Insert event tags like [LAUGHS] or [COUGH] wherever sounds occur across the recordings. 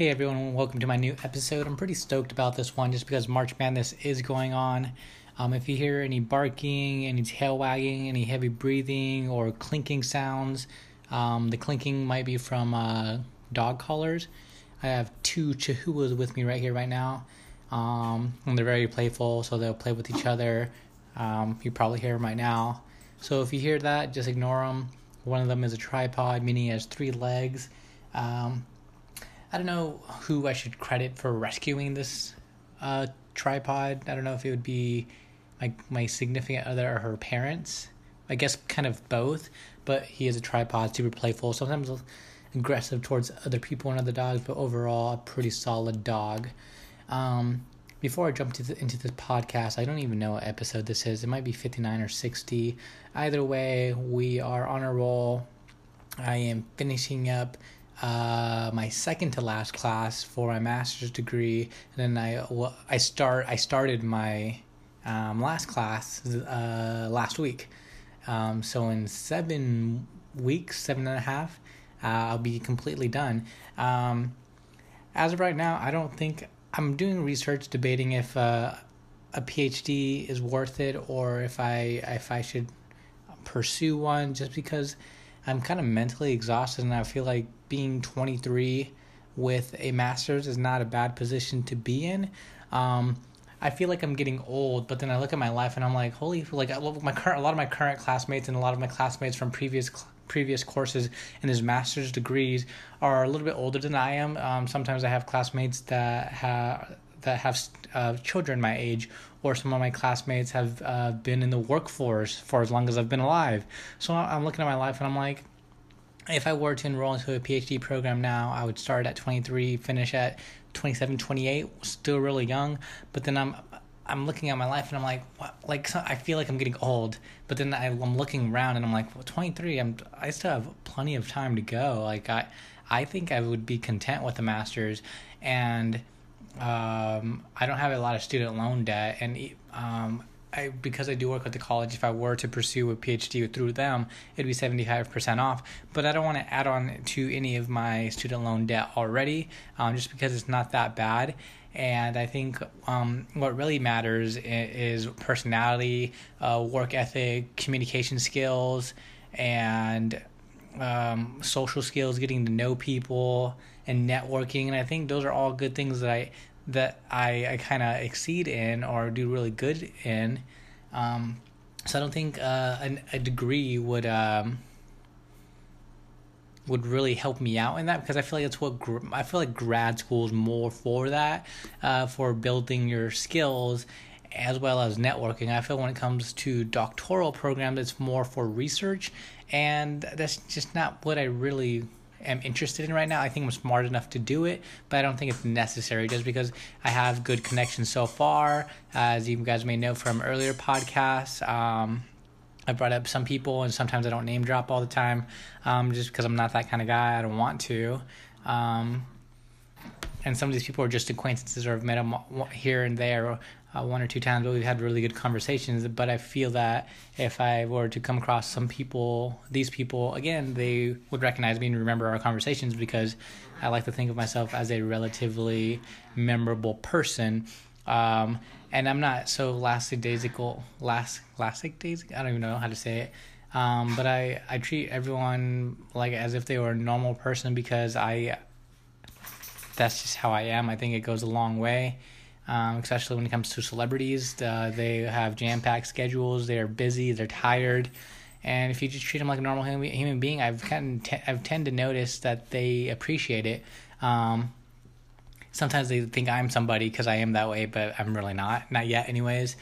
Hey everyone, welcome to my new episode. I'm pretty stoked about this one just because March Madness is going on. Um, if you hear any barking, any tail wagging, any heavy breathing, or clinking sounds, um, the clinking might be from uh, dog collars. I have two Chihuahuas with me right here, right now. Um, and they're very playful, so they'll play with each other. Um, you probably hear them right now. So if you hear that, just ignore them. One of them is a tripod, meaning he has three legs. I don't know who I should credit for rescuing this uh, tripod. I don't know if it would be my my significant other or her parents. I guess kind of both. But he is a tripod, super playful, sometimes aggressive towards other people and other dogs, but overall a pretty solid dog. Um, before I jump the, into this podcast, I don't even know what episode this is. It might be 59 or 60. Either way, we are on a roll. I am finishing up uh, my second to last class for my master's degree, and then I I start I started my um, last class uh, last week. Um, so in seven weeks, seven and a half, uh, I'll be completely done. Um, as of right now, I don't think I'm doing research debating if uh, a PhD is worth it or if I if I should pursue one just because I'm kind of mentally exhausted and I feel like being 23 with a master's is not a bad position to be in. Um, I feel like I'm getting old, but then I look at my life and I'm like, holy, like I love my current, a lot of my current classmates and a lot of my classmates from previous previous courses and his master's degrees are a little bit older than I am. Um, sometimes I have classmates that have that have uh, children my age, or some of my classmates have uh, been in the workforce for as long as I've been alive. So I'm looking at my life and I'm like, if I were to enroll into a PhD program now, I would start at 23, finish at 27, 28, still really young. But then I'm I'm looking at my life and I'm like, what? like I feel like I'm getting old. But then I, am looking around and I'm like, well, 23. I'm I still have plenty of time to go. Like I I think I would be content with a master's, and um, I don't have a lot of student loan debt, and um, I because I do work with the college, if I were to pursue a PhD through them, it'd be seventy five percent off. But I don't want to add on to any of my student loan debt already, um, just because it's not that bad. And I think um, what really matters is personality, uh, work ethic, communication skills, and um, social skills, getting to know people, and networking. And I think those are all good things that I that I, I kind of exceed in or do really good in. Um, so I don't think uh, an, a degree would um, would really help me out in that because I feel like that's what gr- I feel like grad school is more for that, uh, for building your skills as well as networking. I feel when it comes to doctoral programs, it's more for research, and that's just not what I really am interested in right now. I think I'm smart enough to do it, but I don't think it's necessary just because I have good connections so far. As you guys may know from earlier podcasts, um, I brought up some people, and sometimes I don't name drop all the time, um, just because I'm not that kind of guy. I don't want to. Um, and some of these people are just acquaintances or have met them here and there uh, one or two times, but we've had really good conversations. But I feel that if I were to come across some people, these people, again, they would recognize me and remember our conversations because I like to think of myself as a relatively memorable person. Um, and I'm not so lackadaisical, last, lackadaisical, I don't even know how to say it. Um, but I, I treat everyone like as if they were a normal person because I, that's just how I am. I think it goes a long way um, especially when it comes to celebrities. Uh, they have jam packed schedules. They are busy. They're tired. And if you just treat them like a normal human being, I've kind of t- I've tend to notice that they appreciate it. Um, sometimes they think I'm somebody because I am that way, but I'm really not. Not yet, anyways.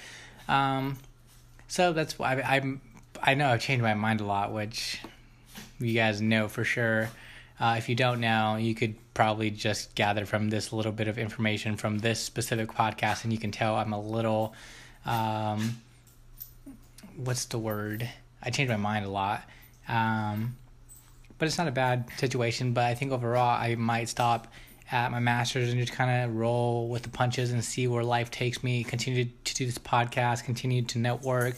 Um, so that's why I, I'm. I know I've changed my mind a lot, which you guys know for sure. Uh, if you don't know, you could probably just gather from this little bit of information from this specific podcast, and you can tell I'm a little, um, what's the word? I change my mind a lot. Um, but it's not a bad situation. But I think overall, I might stop at my master's and just kind of roll with the punches and see where life takes me. Continue to do this podcast, continue to network,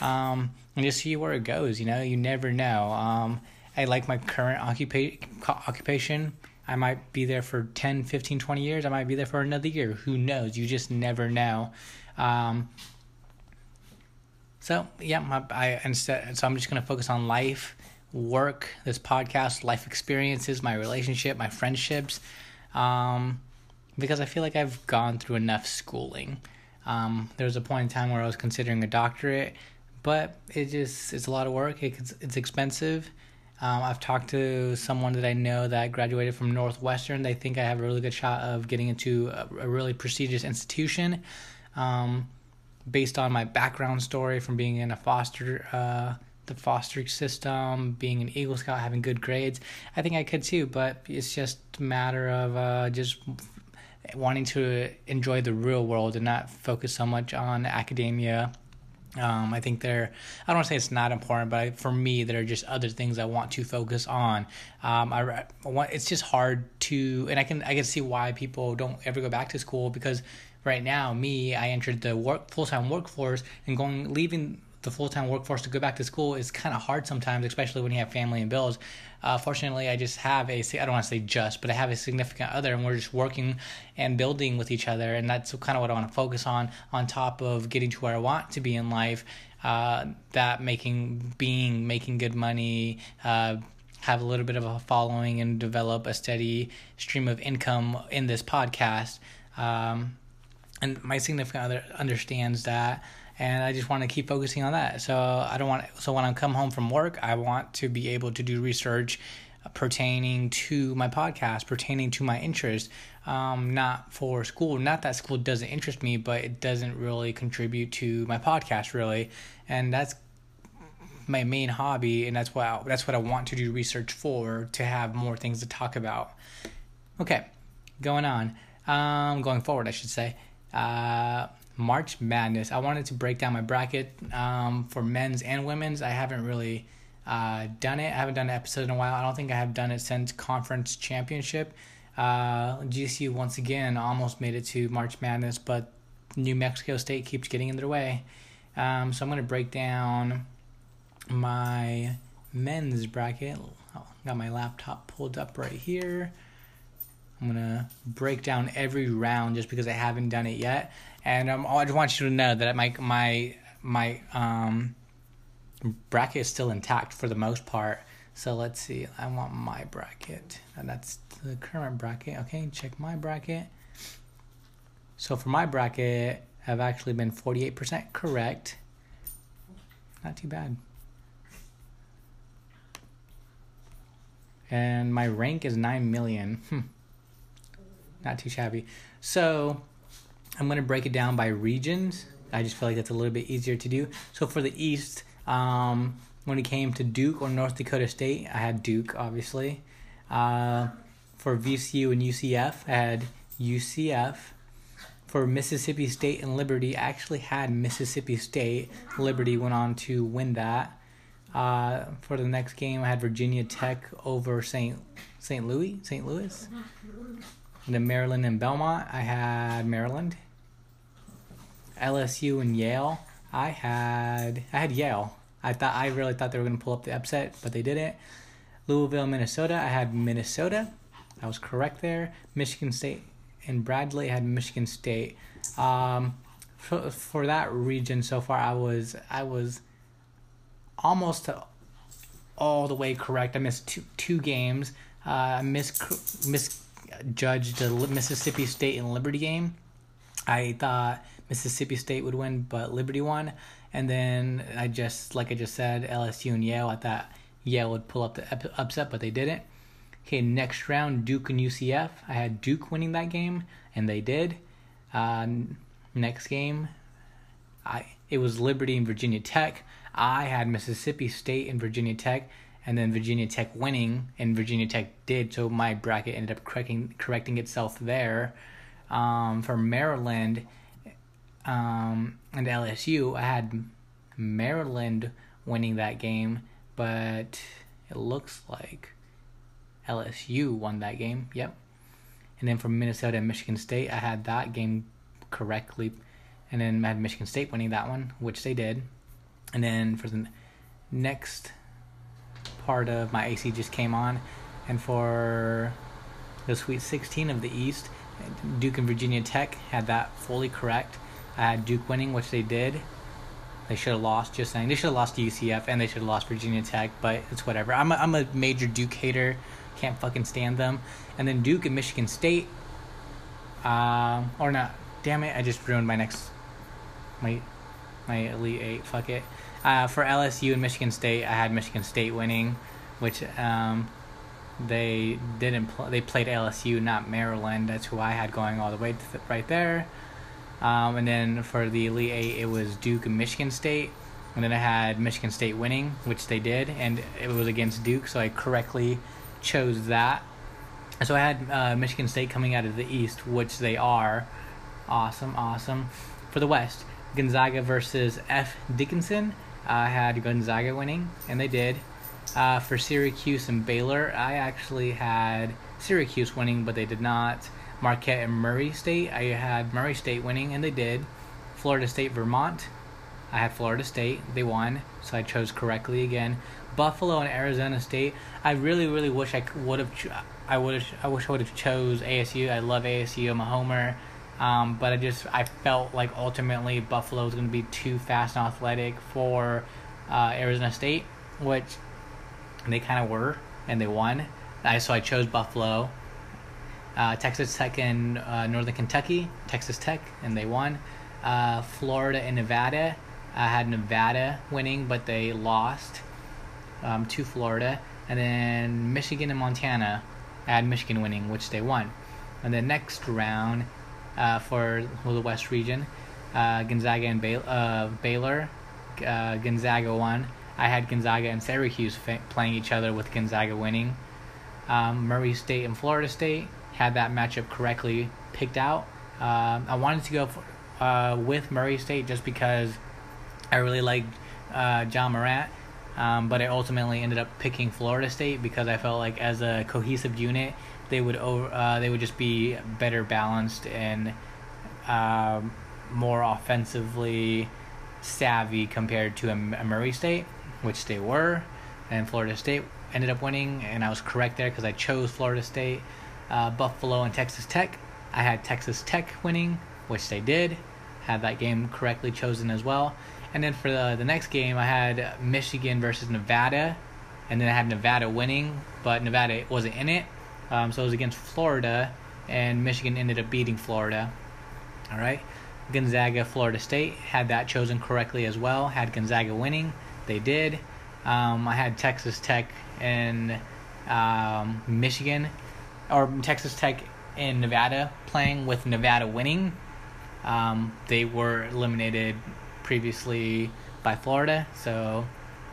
um, and just see where it goes. You know, you never know. Um, I like my current occupa- occupation. I might be there for 10, 15, 20 years. I might be there for another year. Who knows? You just never know. Um, so yeah, my, I instead so I'm just gonna focus on life, work, this podcast, life experiences, my relationship, my friendships, um, because I feel like I've gone through enough schooling. Um, there was a point in time where I was considering a doctorate, but it just it's a lot of work. It's it's expensive. Um, I've talked to someone that I know that graduated from Northwestern. They think I have a really good shot of getting into a, a really prestigious institution. Um, based on my background story from being in a foster uh, the foster system, being an Eagle Scout, having good grades, I think I could too. But it's just a matter of uh, just wanting to enjoy the real world and not focus so much on academia. Um, I think there, I don't want to say it's not important, but I, for me, there are just other things I want to focus on. Um, I, I want, it's just hard to, and I can, I can see why people don't ever go back to school because right now, me, I entered the work full time workforce and going leaving the full time workforce to go back to school is kind of hard sometimes, especially when you have family and bills. Uh, fortunately, I just have a I don't want to say just, but I have a significant other, and we're just working and building with each other, and that's kind of what I want to focus on. On top of getting to where I want to be in life, uh, that making being making good money. Uh, have a little bit of a following and develop a steady stream of income in this podcast. Um, and my significant other understands that and I just want to keep focusing on that. So I don't want so when I come home from work, I want to be able to do research pertaining to my podcast, pertaining to my interest, um, not for school. Not that school doesn't interest me, but it doesn't really contribute to my podcast really, and that's my main hobby, and that's what I, that's what I want to do research for to have more things to talk about. Okay, going on, um, going forward, I should say. Uh, March Madness. I wanted to break down my bracket um, for men's and women's. I haven't really uh, done it. I haven't done an episode in a while. I don't think I have done it since conference championship. Uh, GCU once again almost made it to March Madness, but New Mexico State keeps getting in their way. Um, so I'm going to break down my men's bracket. Oh, got my laptop pulled up right here. I'm gonna break down every round just because I haven't done it yet, and um, I just want you to know that my my my um, bracket is still intact for the most part. So let's see. I want my bracket, and that's the current bracket. Okay, check my bracket. So for my bracket, I've actually been 48% correct. Not too bad. And my rank is 9 million. Hmm not too shabby. So I'm going to break it down by regions. I just feel like that's a little bit easier to do. So for the East, um, when it came to Duke or North Dakota State, I had Duke, obviously. Uh, for VCU and UCF, I had UCF. For Mississippi State and Liberty, I actually had Mississippi State. Liberty went on to win that. Uh, for the next game, I had Virginia Tech over St. St. Louis, St. Louis. And then Maryland and Belmont, I had Maryland. LSU and Yale, I had I had Yale. I thought I really thought they were gonna pull up the upset, but they didn't. Louisville, Minnesota, I had Minnesota. I was correct there. Michigan State and Bradley had Michigan State. Um, for, for that region so far, I was I was almost all the way correct. I missed two two games. Uh, I missed missed judged the Mississippi State and Liberty game. I thought Mississippi State would win, but Liberty won. And then I just, like I just said, LSU and Yale. I thought Yale would pull up the upset, but they didn't. Okay, next round, Duke and UCF. I had Duke winning that game, and they did. Uh, next game, I it was Liberty and Virginia Tech. I had Mississippi State and Virginia Tech and then Virginia Tech winning, and Virginia Tech did, so my bracket ended up correcting correcting itself there. Um, for Maryland um, and LSU, I had Maryland winning that game, but it looks like LSU won that game. Yep. And then for Minnesota and Michigan State, I had that game correctly, and then I had Michigan State winning that one, which they did. And then for the next part of my AC just came on, and for the Sweet 16 of the East. Duke and Virginia Tech had that fully correct. Had Duke winning, which they did. They should have lost. Just saying, they should have lost to UCF and they should have lost Virginia Tech, but it's whatever. I'm a, I'm a major Duke hater. Can't fucking stand them. And then Duke and Michigan State. Um, or not. Damn it! I just ruined my next my my Elite Eight. Fuck it. Uh, for LSU and Michigan State, I had Michigan State winning, which um, they didn't. Pl- they played LSU, not Maryland. That's who I had going all the way th- right there. Um, and then for the Elite Eight, it was Duke and Michigan State. And then I had Michigan State winning, which they did, and it was against Duke, so I correctly chose that. So I had uh, Michigan State coming out of the East, which they are. Awesome, awesome. For the West, Gonzaga versus F. Dickinson. I had Gonzaga winning, and they did. Uh, for Syracuse and Baylor, I actually had Syracuse winning, but they did not. Marquette and Murray State, I had Murray State winning, and they did. Florida State, Vermont, I had Florida State, they won, so I chose correctly again. Buffalo and Arizona State, I really, really wish I would have. I would. I wish I would have chose ASU. I love ASU. I'm a homer. Um, but I just I felt like ultimately Buffalo was going to be too fast and athletic for uh, Arizona State, which they kind of were, and they won. I, so I chose Buffalo. Uh, Texas Tech and uh, Northern Kentucky, Texas Tech, and they won. Uh, Florida and Nevada, I had Nevada winning, but they lost um, to Florida. And then Michigan and Montana, had Michigan winning, which they won. And then next round, uh, for the West region. Uh, Gonzaga and uh, Baylor. Uh, Gonzaga won. I had Gonzaga and Syracuse fa- playing each other with Gonzaga winning. Um, Murray State and Florida State had that matchup correctly picked out. Um, I wanted to go for, uh, with Murray State just because I really liked uh, Ja Morant. Um, but I ultimately ended up picking Florida State because I felt like as a cohesive unit, they would over uh, they would just be better balanced and um, more offensively savvy compared to a, a, Murray State, which they were, and Florida State ended up winning, and I was correct there because I chose Florida State, uh, Buffalo, and Texas Tech. I had Texas Tech winning, which they did. Had that game correctly chosen as well. And then for the, the next game, I had Michigan versus Nevada, and then I had Nevada winning, but Nevada wasn't in it. Um, so it was against Florida, and Michigan ended up beating Florida. All right. Gonzaga, Florida State had that chosen correctly as well. Had Gonzaga winning, they did. Um, I had Texas Tech and um, Michigan, or Texas Tech and Nevada playing with Nevada winning. Um, they were eliminated previously by Florida, so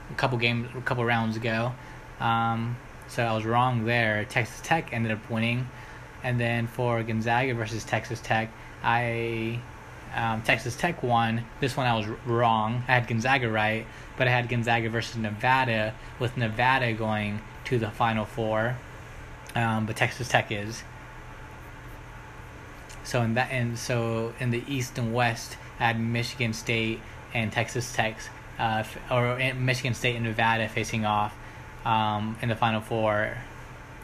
a couple games, a couple rounds ago. Um, so I was wrong there. Texas Tech ended up winning, and then for Gonzaga versus Texas Tech, I um, Texas Tech won. This one I was wrong. I had Gonzaga right, but I had Gonzaga versus Nevada, with Nevada going to the Final Four. Um, but Texas Tech is. So in that and so in the East and West, I had Michigan State and Texas Tech, uh, or Michigan State and Nevada facing off um, in the Final Four,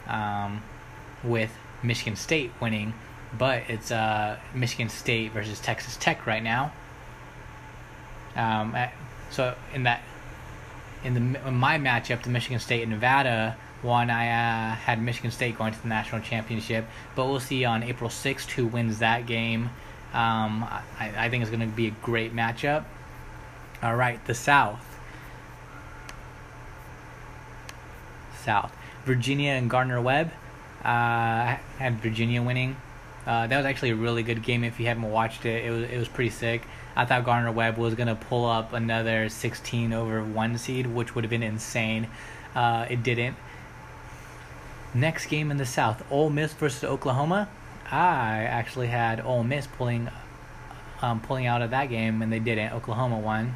um, with Michigan State winning but it's uh, Michigan State versus Texas Tech right now. Um, so in that, in the in my matchup, the Michigan State and Nevada one, I uh, had Michigan State going to the national championship, but we'll see on April sixth who wins that game. Um, I, I think it's going to be a great matchup. All right, the South. South. Virginia and Gardner Webb. Uh, had Virginia winning. Uh, that was actually a really good game. If you haven't watched it, it was it was pretty sick. I thought Gardner Webb was gonna pull up another 16 over one seed, which would have been insane. Uh, it didn't. Next game in the South, Ole Miss versus Oklahoma. I actually had Ole Miss pulling, um, pulling out of that game, and they didn't. Oklahoma won.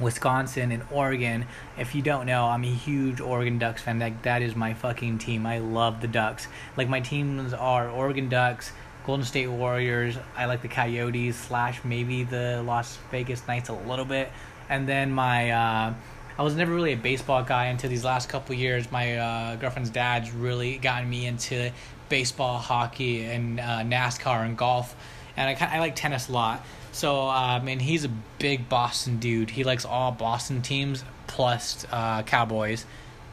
Wisconsin and Oregon. If you don't know, I'm a huge Oregon Ducks fan. Like that is my fucking team. I love the Ducks. Like my teams are Oregon Ducks, Golden State Warriors. I like the Coyotes slash maybe the Las Vegas Knights a little bit, and then my uh, I was never really a baseball guy until these last couple years. My uh, girlfriend's dad's really gotten me into baseball, hockey, and uh, NASCAR and golf, and I I like tennis a lot. So um, mean, he's a big Boston dude. He likes all Boston teams plus uh, Cowboys.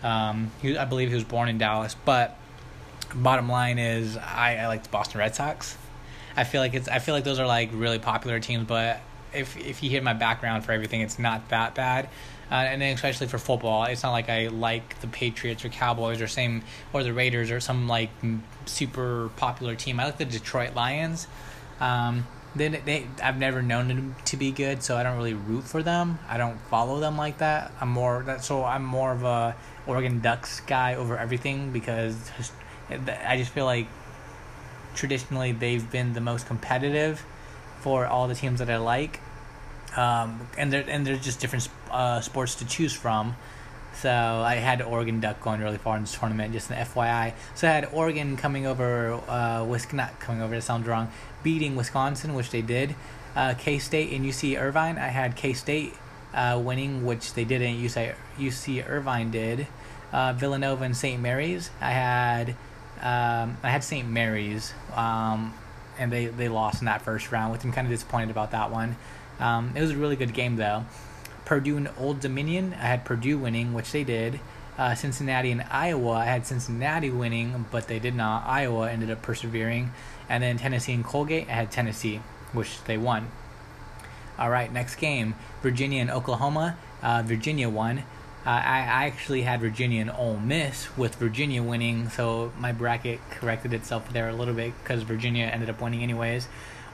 Um, he, I believe he was born in Dallas, but bottom line is I, I like the Boston Red Sox. I feel like it's I feel like those are like really popular teams, but if if you hear my background for everything, it's not that bad. Uh, and then especially for football, it's not like I like the Patriots or Cowboys or same or the Raiders or some like super popular team. I like the Detroit Lions. Um, then they I've never known them to be good, so I don't really root for them. I don't follow them like that. I'm more that so I'm more of a Oregon Ducks guy over everything because I just feel like traditionally they've been the most competitive for all the teams that I like. Um, and there and there's just different uh, sports to choose from. So I had Oregon Duck going really far in this tournament, just an FYI. So I had Oregon coming over, uh, Wisconsin, not coming over, that sounds wrong, beating Wisconsin, which they did. Uh, K State and UC Irvine, I had K State uh, winning, which they didn't. UC, UC Irvine did. Uh, Villanova and St. Mary's, I had um, I had St. Mary's, um, and they, they lost in that first round, which I'm kind of disappointed about that one. Um, it was a really good game, though. Purdue and Old Dominion, I had Purdue winning, which they did. Uh, Cincinnati and Iowa, I had Cincinnati winning, but they did not. Iowa ended up persevering. And then Tennessee and Colgate, I had Tennessee, which they won. All right, next game Virginia and Oklahoma. Uh, Virginia won. Uh, I, I actually had Virginia and Ole Miss with Virginia winning, so my bracket corrected itself there a little bit because Virginia ended up winning anyways.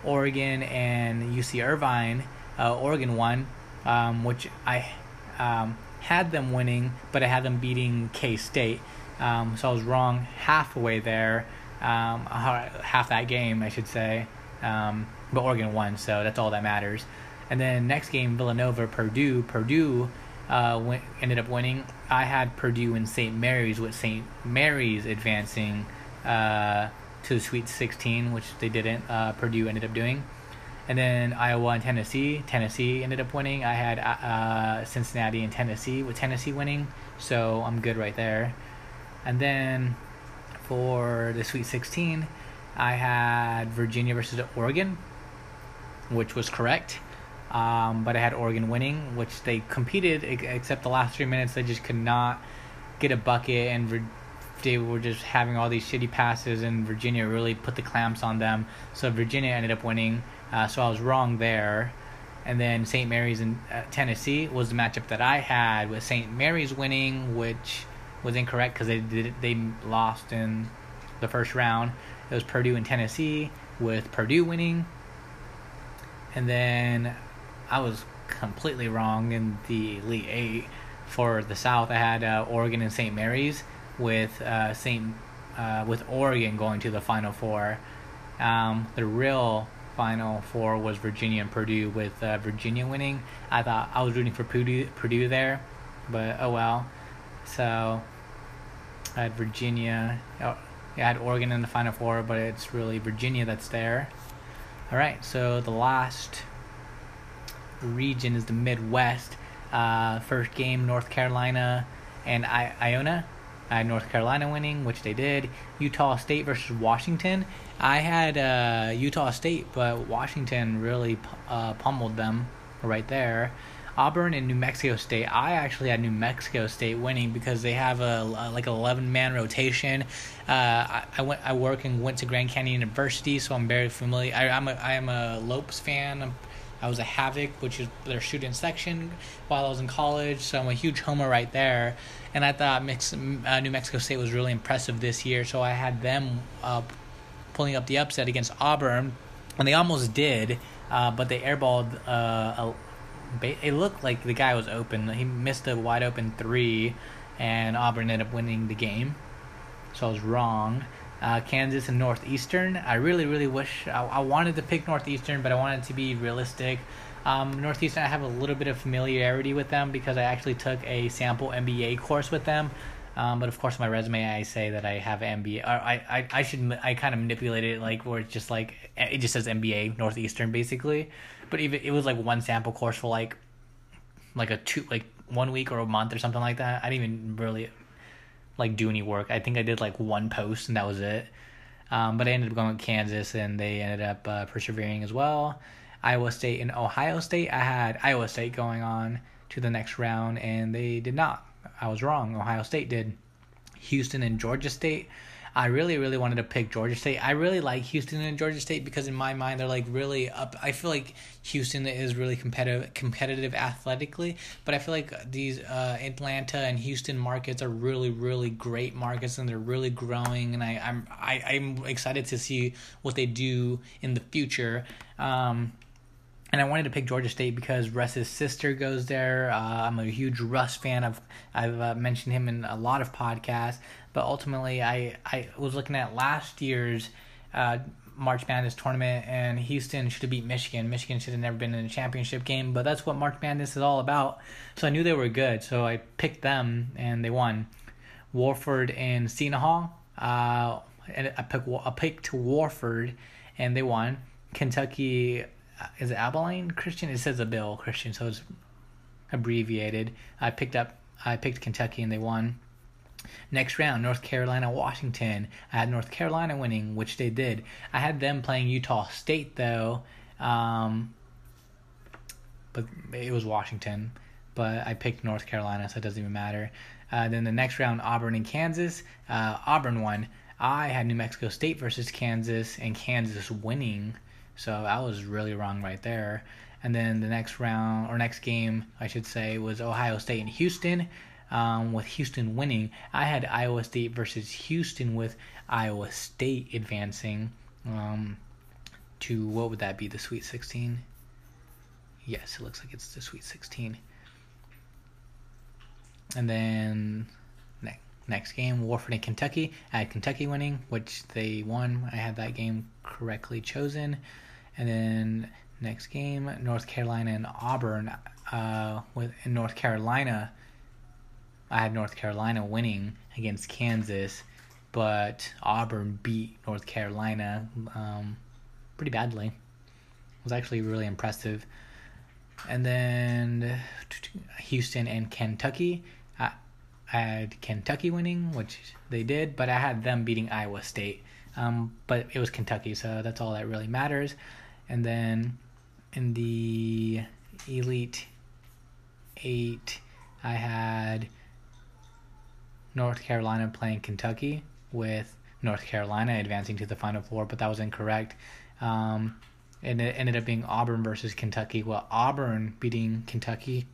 Oregon and UC Irvine, uh, Oregon won, um, which I um, had them winning, but I had them beating K State. Um, so I was wrong halfway there, um, half that game, I should say. Um, but Oregon won, so that's all that matters. And then next game, Villanova, Purdue. Purdue uh, went, ended up winning. I had Purdue and St. Mary's, with St. Mary's advancing uh, to the Sweet 16, which they didn't. Uh, Purdue ended up doing. And then Iowa and Tennessee. Tennessee ended up winning. I had uh, Cincinnati and Tennessee, with Tennessee winning. So I'm good right there. And then for the Sweet 16, I had Virginia versus Oregon, which was correct. Um, but I had Oregon winning, which they competed, except the last three minutes they just could not get a bucket, and they were just having all these shitty passes, and Virginia really put the clamps on them. So Virginia ended up winning. Uh, so I was wrong there. And then St. Mary's in uh, Tennessee was the matchup that I had with St. Mary's winning, which was incorrect because they did they lost in the first round. It was Purdue and Tennessee with Purdue winning. And then I was completely wrong in the Elite Eight. For the South, I had uh, Oregon and St. Mary's, with uh, St. Uh, with Oregon going to the Final Four. Um, the real Final Four was Virginia and Purdue, with uh, Virginia winning. I thought I was rooting for Purdue, Purdue there, but oh well. So I had Virginia. Oh, I had Oregon in the Final Four, but it's really Virginia that's there. All right, so the last region is the Midwest. Uh, first game, North Carolina and I- Iona. I had North Carolina winning, which they did. Utah State versus Washington. I had uh, Utah State, but Washington really uh, pummeled them right there. Auburn and New Mexico State. I actually had New Mexico State winning because they have a, a like an eleven man rotation. Uh, I, I, went I work and went to Grand Canyon University, so I'm very familiar. I, I'm a I am a Lopes fan. I'm I was a Havoc, which is their shooting section, while I was in college. So I'm a huge homer right there. And I thought uh, New Mexico State was really impressive this year. So I had them uh, pulling up the upset against Auburn, and they almost did, uh, but they airballed. Uh, a, it looked like the guy was open. He missed a wide open three, and Auburn ended up winning the game. So I was wrong uh, Kansas and Northeastern. I really, really wish I, I, wanted to pick Northeastern, but I wanted to be realistic. Um, Northeastern, I have a little bit of familiarity with them because I actually took a sample MBA course with them. Um, but of course, my resume, I say that I have MBA. I, I, I should, I kind of manipulated it like where it's just like it just says MBA Northeastern basically. But even it was like one sample course for like, like a two, like one week or a month or something like that. I didn't even really like do any work. I think I did like one post and that was it. Um, but I ended up going to Kansas and they ended up uh, persevering as well. Iowa State and Ohio State. I had Iowa State going on to the next round and they did not. I was wrong. Ohio State did. Houston and Georgia State. I really, really wanted to pick Georgia State. I really like Houston and Georgia State because in my mind they're like really up. I feel like Houston is really competitive, competitive athletically, but I feel like these uh, Atlanta and Houston markets are really, really great markets and they're really growing. And I, I'm, I, I'm excited to see what they do in the future. Um, and I wanted to pick Georgia State because Russ's sister goes there. Uh, I'm a huge Russ fan. I've I've uh, mentioned him in a lot of podcasts, but ultimately, I I was looking at last year's uh, March Madness tournament, and Houston should have beat Michigan. Michigan should have never been in a championship game, but that's what March Madness is all about. So I knew they were good, so I picked them, and they won. Wofford and Seton Hall. Uh, and I picked I picked Wofford, and they won. Kentucky is it Abilene Christian? It says a Bill Christian, so it's abbreviated. I picked up I picked Kentucky and they won. Next round, North Carolina, Washington. I had North Carolina winning, which they did. I had them playing Utah State though, um, but it was Washington. But I picked North Carolina, so it doesn't even matter. Uh, then the next round, Auburn and Kansas. Uh, Auburn won. I had New Mexico State versus Kansas, and Kansas winning. So I was really wrong right there. And then the next round, or next game, I should say, was Ohio State and Houston. Um, with Houston winning, I had Iowa State versus Houston with Iowa State advancing um, to what would that be? The Sweet 16? Yes, it looks like it's the Sweet 16. And then next game, Wofford and Kentucky. I had Kentucky winning, which they won. I had that game correctly chosen. And then next game, North Carolina and Auburn. Uh, with in North Carolina, I had North Carolina winning against Kansas, but Auburn beat North Carolina um, pretty badly. It was actually really impressive. And then Houston and Kentucky. I, had Kentucky winning, which they did, but I had them beating Iowa State. Um, but it was Kentucky, so that's all that really matters. And then in the Elite Eight, I had North Carolina playing Kentucky with North Carolina advancing to the Final Four, but that was incorrect. Um, and it ended up being Auburn versus Kentucky. Well, Auburn beating Kentucky,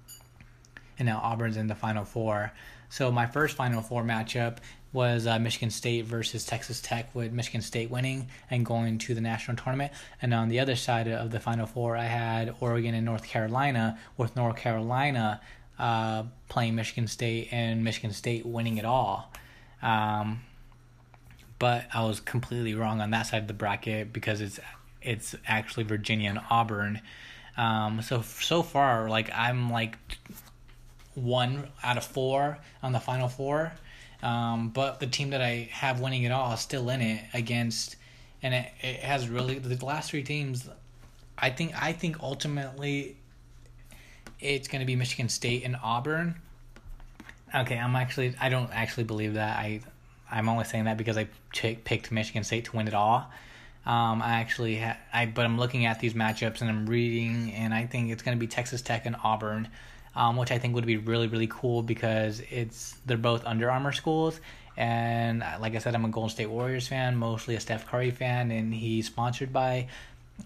and now Auburn's in the Final Four. So my first Final Four matchup was uh, Michigan State versus Texas Tech, with Michigan State winning and going to the national tournament. And on the other side of the Final Four, I had Oregon and North Carolina, with North Carolina uh, playing Michigan State and Michigan State winning it all. Um, but I was completely wrong on that side of the bracket because it's it's actually Virginia and Auburn. Um, so so far, like I'm like one out of four on the final four. Um, but the team that I have winning it all is still in it against, and it, it has really the last three teams. I think I think ultimately it's going to be Michigan State and Auburn. Okay, I'm actually I don't actually believe that. I I'm only saying that because I ch- picked Michigan State to win it all. Um, I actually ha- I but I'm looking at these matchups and I'm reading and I think it's going to be Texas Tech and Auburn um, which I think would be really really cool because it's they're both Under Armour schools. And like I said, I'm a Golden State Warriors fan, mostly a Steph Curry fan, and he's sponsored by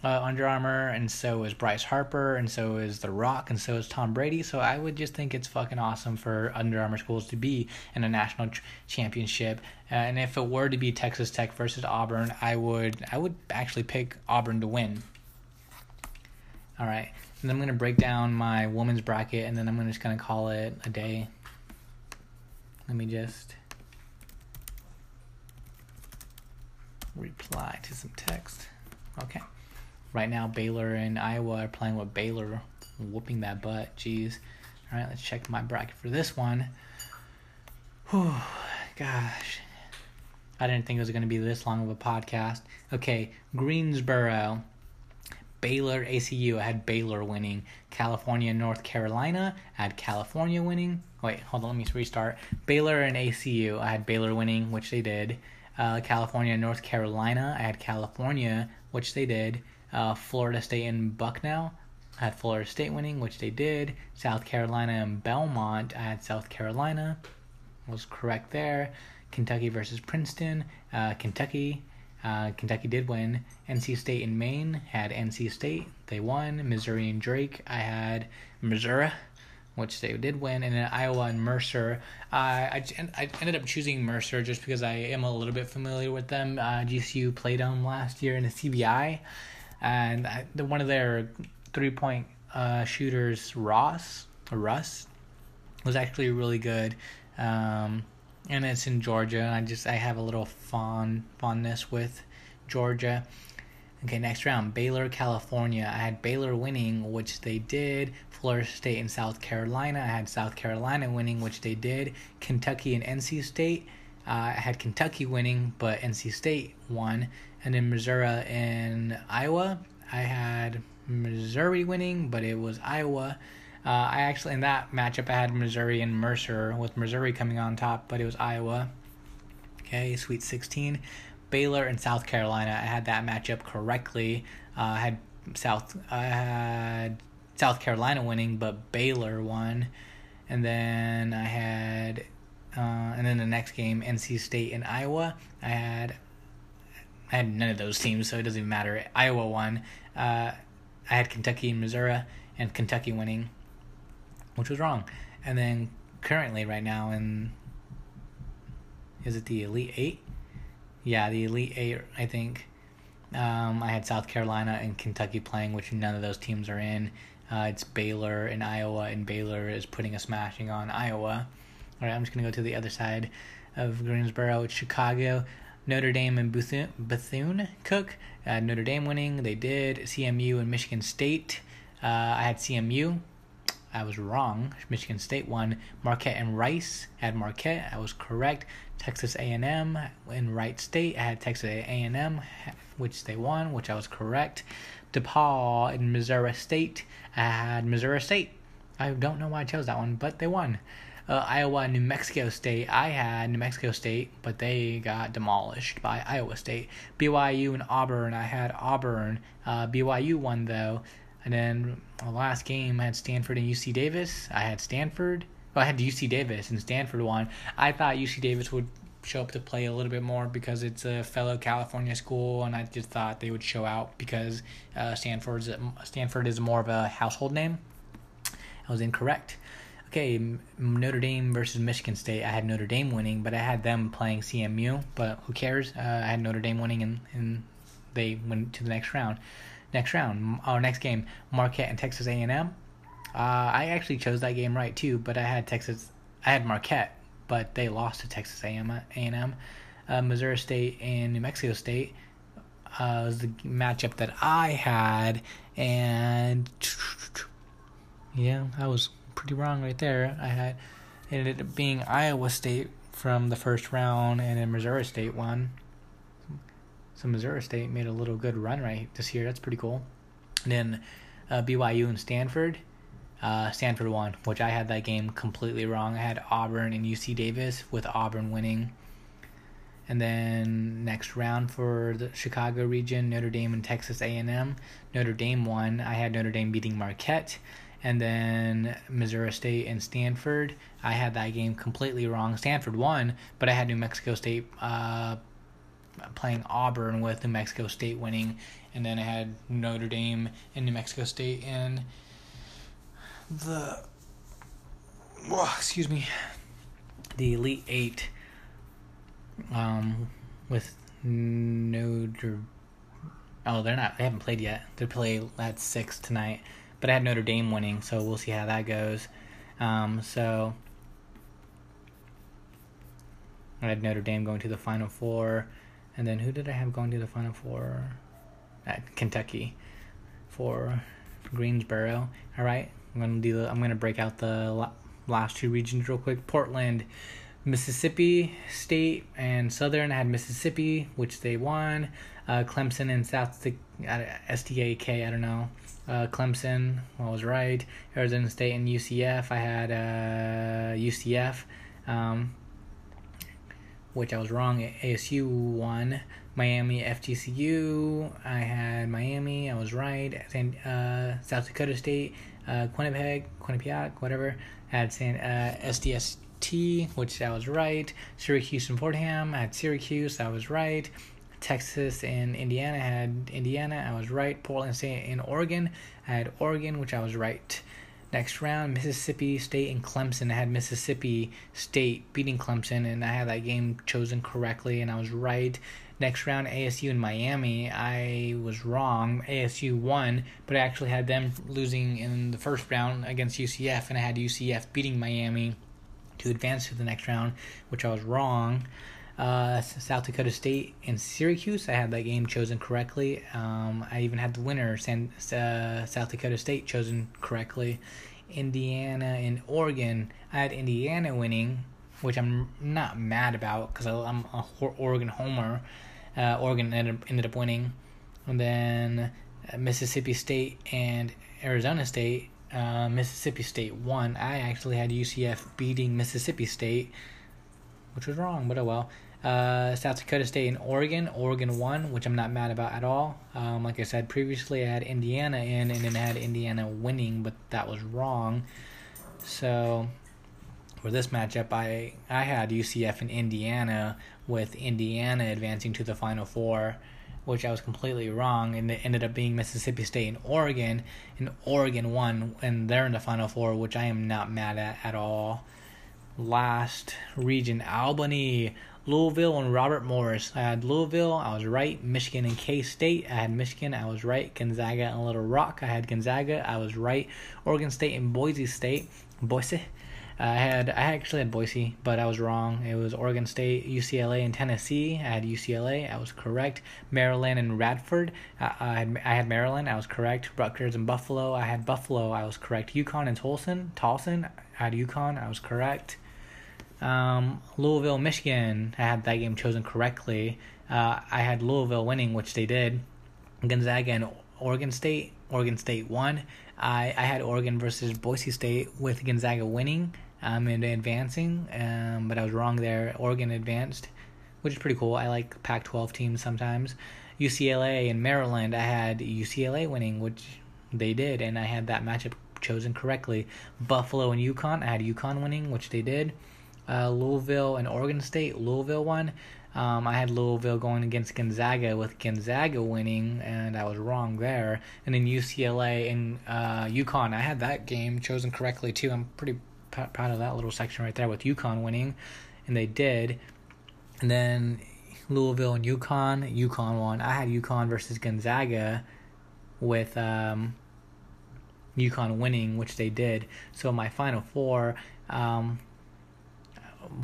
uh, Under Armour, and so is Bryce Harper, and so is The Rock, and so is Tom Brady. So I would just think it's fucking awesome for Under Armour schools to be in a national ch- championship. Uh, and if it were to be Texas Tech versus Auburn, I would I would actually pick Auburn to win. All right. And then I'm going to break down my women's bracket and then I'm gonna just going to call it a day. Let me just reply to some text. Okay. Right now, Baylor and Iowa are playing with Baylor, whooping that butt. Jeez. All right, let's check my bracket for this one. Whew, gosh. I didn't think it was going to be this long of a podcast. Okay, Greensboro Baylor, ACU. I had Baylor winning. California, North Carolina. I had California winning. Wait, hold on. Let me restart. Baylor and ACU. I had Baylor winning, which they did. Uh, California, North Carolina. I had California, which they did. Uh, Florida State and Bucknell. I had Florida State winning, which they did. South Carolina and Belmont. I had South Carolina. Was correct there. Kentucky versus Princeton. Uh, Kentucky. Uh, Kentucky did win. NC State and Maine had NC State. They won. Missouri and Drake. I had Missouri, which they did win. And then Iowa and Mercer. Uh, I, I ended up choosing Mercer just because I am a little bit familiar with them. Uh, GCU played them last year in the CBI. And I, the, one of their three point uh, shooters, Ross, Russ, was actually really good. Um, and it's in Georgia. I just I have a little fond fondness with Georgia. Okay, next round, Baylor, California. I had Baylor winning, which they did. Florida State and South Carolina. I had South Carolina winning, which they did. Kentucky and NC State. Uh, I had Kentucky winning, but NC State won. And then Missouri and Iowa. I had Missouri winning, but it was Iowa. Uh, I actually in that matchup I had Missouri and Mercer with Missouri coming on top, but it was Iowa. Okay, Sweet 16, Baylor and South Carolina. I had that matchup correctly. Uh, I had South I had South Carolina winning, but Baylor won, and then I had uh, and then the next game NC State and Iowa. I had I had none of those teams, so it doesn't even matter. Iowa won. Uh, I had Kentucky and Missouri, and Kentucky winning which was wrong. And then currently, right now, in is it the Elite Eight? Yeah, the Elite Eight, I think. Um, I had South Carolina and Kentucky playing, which none of those teams are in. Uh, it's Baylor and Iowa, and Baylor is putting a smashing on Iowa. All right, I'm just going to go to the other side of Greensboro. It's Chicago, Notre Dame, and Bethune, Bethune Cook. Uh, Notre Dame winning, they did. CMU and Michigan State. Uh, I had CMU I was wrong. Michigan State won. Marquette and Rice had Marquette. I was correct. Texas A&M in Wright State. I had Texas A&M, which they won, which I was correct. DePaul in Missouri State. I had Missouri State. I don't know why I chose that one, but they won. Uh, Iowa and New Mexico State. I had New Mexico State, but they got demolished by Iowa State. BYU and Auburn. I had Auburn. Uh, BYU won though. And then the last game I had Stanford and UC Davis. I had Stanford. Well, I had UC Davis and Stanford won. I thought UC Davis would show up to play a little bit more because it's a fellow California school, and I just thought they would show out because uh, Stanford's Stanford is more of a household name. I was incorrect. Okay, Notre Dame versus Michigan State. I had Notre Dame winning, but I had them playing CMU. But who cares? Uh, I had Notre Dame winning, and, and they went to the next round next round, our next game, Marquette and Texas A&M. Uh, I actually chose that game right too, but I had Texas, I had Marquette, but they lost to Texas A&M. Uh, Missouri State and New Mexico State uh, was the matchup that I had, and yeah, I was pretty wrong right there. I had it ended up being Iowa State from the first round, and then Missouri State won. So Missouri State made a little good run right this year. That's pretty cool. And then uh, BYU and Stanford. Uh, Stanford won, which I had that game completely wrong. I had Auburn and UC Davis with Auburn winning. And then next round for the Chicago region, Notre Dame and Texas A&M. Notre Dame won. I had Notre Dame beating Marquette. And then Missouri State and Stanford. I had that game completely wrong. Stanford won, but I had New Mexico State uh, playing Auburn with New Mexico State winning, and then I had Notre Dame and New Mexico State in the [SIGHS] excuse me the Elite Eight um, with Notre. Oh, they're not. They haven't played yet. They play at six tonight. But I had Notre Dame winning, so we'll see how that goes. Um, so I had Notre Dame going to the Final Four. And then who did I have going to the final four? At Kentucky for Greensboro. All right, I'm gonna do the. I'm gonna break out the last two regions real quick. Portland Mississippi State and Southern I had Mississippi, which they won. Uh, Clemson and South SDAK, I don't know. Uh, Clemson, I was right. Arizona State and UCF, I had uh, UCF, um, which I was wrong. ASU won. Miami FGCU, I had Miami, I was right. uh, South Dakota State, uh, Quinnipiac, Quinnipiac, whatever, had San, uh, SDST, which I was right. Syracuse and Fordham, I had Syracuse, I was right. Texas and Indiana had Indiana, I was right. Portland State and Oregon, I had Oregon, which I was right. Next round, Mississippi State and Clemson. I had Mississippi State beating Clemson, and I had that game chosen correctly, and I was right. Next round, ASU and Miami. I was wrong. ASU won, but I actually had them losing in the first round against UCF, and I had UCF beating Miami to advance to the next round, which I was wrong. Uh, South Dakota State and Syracuse. I had that game chosen correctly. Um, I even had the winner, San, uh, South Dakota State, chosen correctly. Indiana and Oregon. I had Indiana winning, which I'm not mad about because I'm a Oregon homer. Uh, Oregon ended, ended up winning. And then uh, Mississippi State and Arizona State. Uh, Mississippi State won. I actually had UCF beating Mississippi State, which was wrong, but oh well. Uh, South Dakota State and Oregon. Oregon won, which I'm not mad about at all. Um, like I said previously, I had Indiana in and then I had Indiana winning, but that was wrong. So for this matchup, I I had UCF and Indiana with Indiana advancing to the Final Four, which I was completely wrong, and it ended up being Mississippi State and Oregon, and Oregon won, and they're in the Final Four, which I am not mad at at all. Last region, Albany, Louisville, and Robert Morris. I had Louisville, I was right. Michigan and K State, I had Michigan, I was right. Gonzaga and Little Rock, I had Gonzaga, I was right. Oregon State and Boise State, Boise, I had I actually had Boise, but I was wrong. It was Oregon State, UCLA, and Tennessee. I had UCLA. I was correct. Maryland and Radford. I, I had I had Maryland. I was correct. Rutgers and Buffalo. I had Buffalo. I was correct. UConn and Tolson. Towson. I had UConn. I was correct. Um, Louisville, Michigan. I had that game chosen correctly. Uh, I had Louisville winning, which they did. Gonzaga and Oregon State. Oregon State won. I, I had Oregon versus Boise State with Gonzaga winning um, and advancing, um, but I was wrong there. Oregon advanced, which is pretty cool. I like Pac 12 teams sometimes. UCLA and Maryland, I had UCLA winning, which they did, and I had that matchup chosen correctly. Buffalo and UConn, I had UConn winning, which they did. Uh, Louisville and Oregon State, Louisville won. Um, I had Louisville going against Gonzaga with Gonzaga winning, and I was wrong there. And then UCLA and uh, UConn, I had that game chosen correctly too. I'm pretty proud of that little section right there with UConn winning, and they did. And then Louisville and UConn, UConn won. I had UConn versus Gonzaga with um, UConn winning, which they did. So my final four. Um,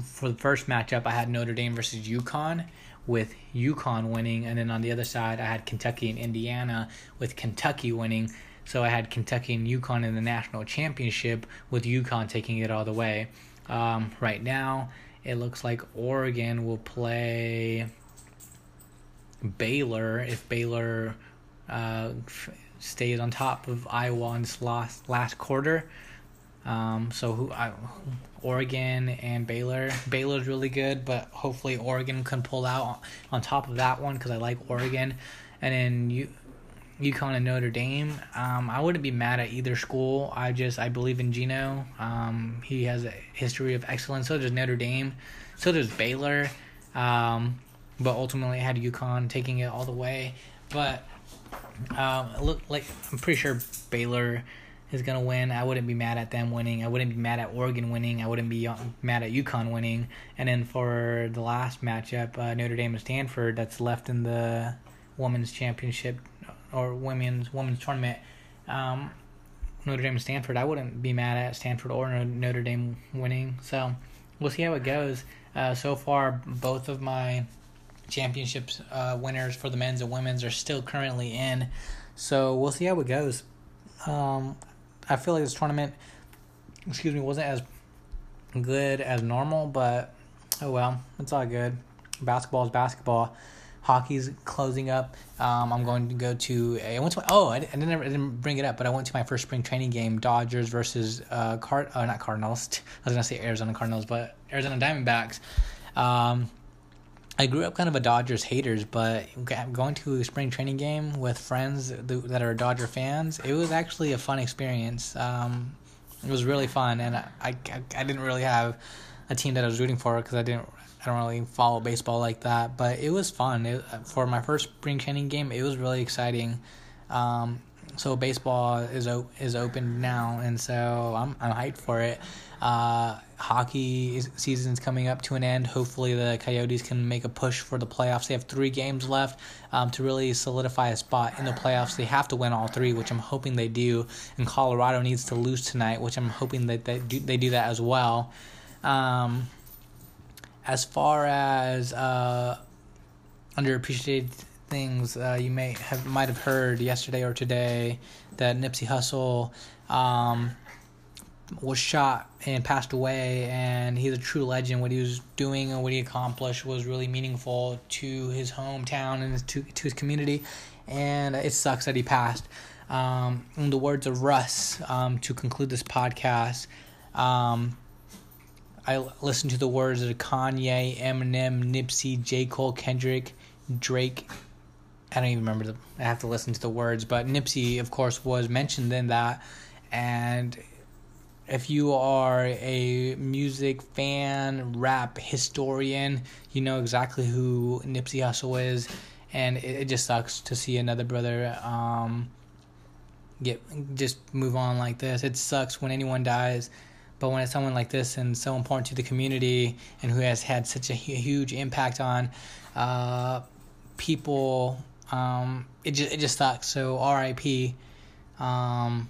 for the first matchup, I had Notre Dame versus UConn with UConn winning, and then on the other side, I had Kentucky and Indiana with Kentucky winning. So I had Kentucky and UConn in the national championship, with UConn taking it all the way. Um, right now, it looks like Oregon will play Baylor if Baylor uh, stays on top of Iowa in this last last quarter. Um, so who I, Oregon and Baylor. Baylor's really good, but hopefully Oregon can pull out on top of that one because I like Oregon. And then you UConn and Notre Dame. Um, I wouldn't be mad at either school. I just I believe in Geno. Um, he has a history of excellence. So does Notre Dame. So does Baylor. Um, but ultimately, I had UConn taking it all the way. But um, look like I'm pretty sure Baylor is gonna win. I wouldn't be mad at them winning. I wouldn't be mad at Oregon winning. I wouldn't be uh, mad at UConn winning. And then for the last matchup, uh, Notre Dame and Stanford, that's left in the women's championship or women's women's tournament. Um, Notre Dame and Stanford, I wouldn't be mad at Stanford or Notre Dame winning. So we'll see how it goes. Uh, so far, both of my championships uh, winners for the men's and women's are still currently in. So we'll see how it goes. Um, I feel like this tournament, excuse me, wasn't as good as normal, but Oh well, it's all good. Basketball is basketball. Hockey's closing up. Um, I'm going to go to. I went to. My, oh, I, didn't. I didn't bring it up, but I went to my first spring training game. Dodgers versus uh, Card. Uh, not Cardinals. [LAUGHS] I was gonna say Arizona Cardinals, but Arizona Diamondbacks. Um, I grew up kind of a Dodgers haters, but going to a spring training game with friends that are Dodger fans, it was actually a fun experience. Um, it was really fun, and I, I, I didn't really have a team that I was rooting for because I didn't I don't really follow baseball like that, but it was fun. It, for my first spring training game, it was really exciting. Um, so baseball is o- is open now, and so I'm I'm hyped for it. Uh, hockey season is coming up to an end. Hopefully, the Coyotes can make a push for the playoffs. They have three games left um, to really solidify a spot in the playoffs. They have to win all three, which I'm hoping they do. And Colorado needs to lose tonight, which I'm hoping that they do, they do that as well. Um, as far as uh, underappreciated things, uh, you may have might have heard yesterday or today that Nipsey Hussle um, was shot and passed away, and he's a true legend. What he was doing and what he accomplished was really meaningful to his hometown and to to his community, and it sucks that he passed. Um, in the words of Russ, um, to conclude this podcast. Um, I listened to the words of Kanye, Eminem, Nipsey, J. Cole, Kendrick, Drake. I don't even remember the. I have to listen to the words, but Nipsey, of course, was mentioned in that. And if you are a music fan, rap historian, you know exactly who Nipsey Hussle is, and it, it just sucks to see another brother um, get just move on like this. It sucks when anyone dies but when it's someone like this and so important to the community and who has had such a huge impact on uh, people, um, it just it just sucks. So R.I.P. Um,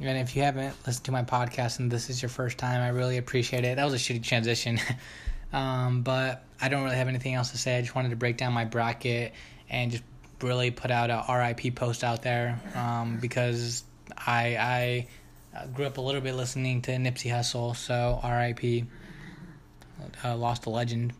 and if you haven't listened to my podcast and this is your first time, I really appreciate it. That was a shitty transition. [LAUGHS] um, but I don't really have anything else to say. I just wanted to break down my bracket and just really put out a RIP post out there um, because I I uh, grew up a little bit listening to Nipsey Hussle, so R.I.P. Uh, lost a legend.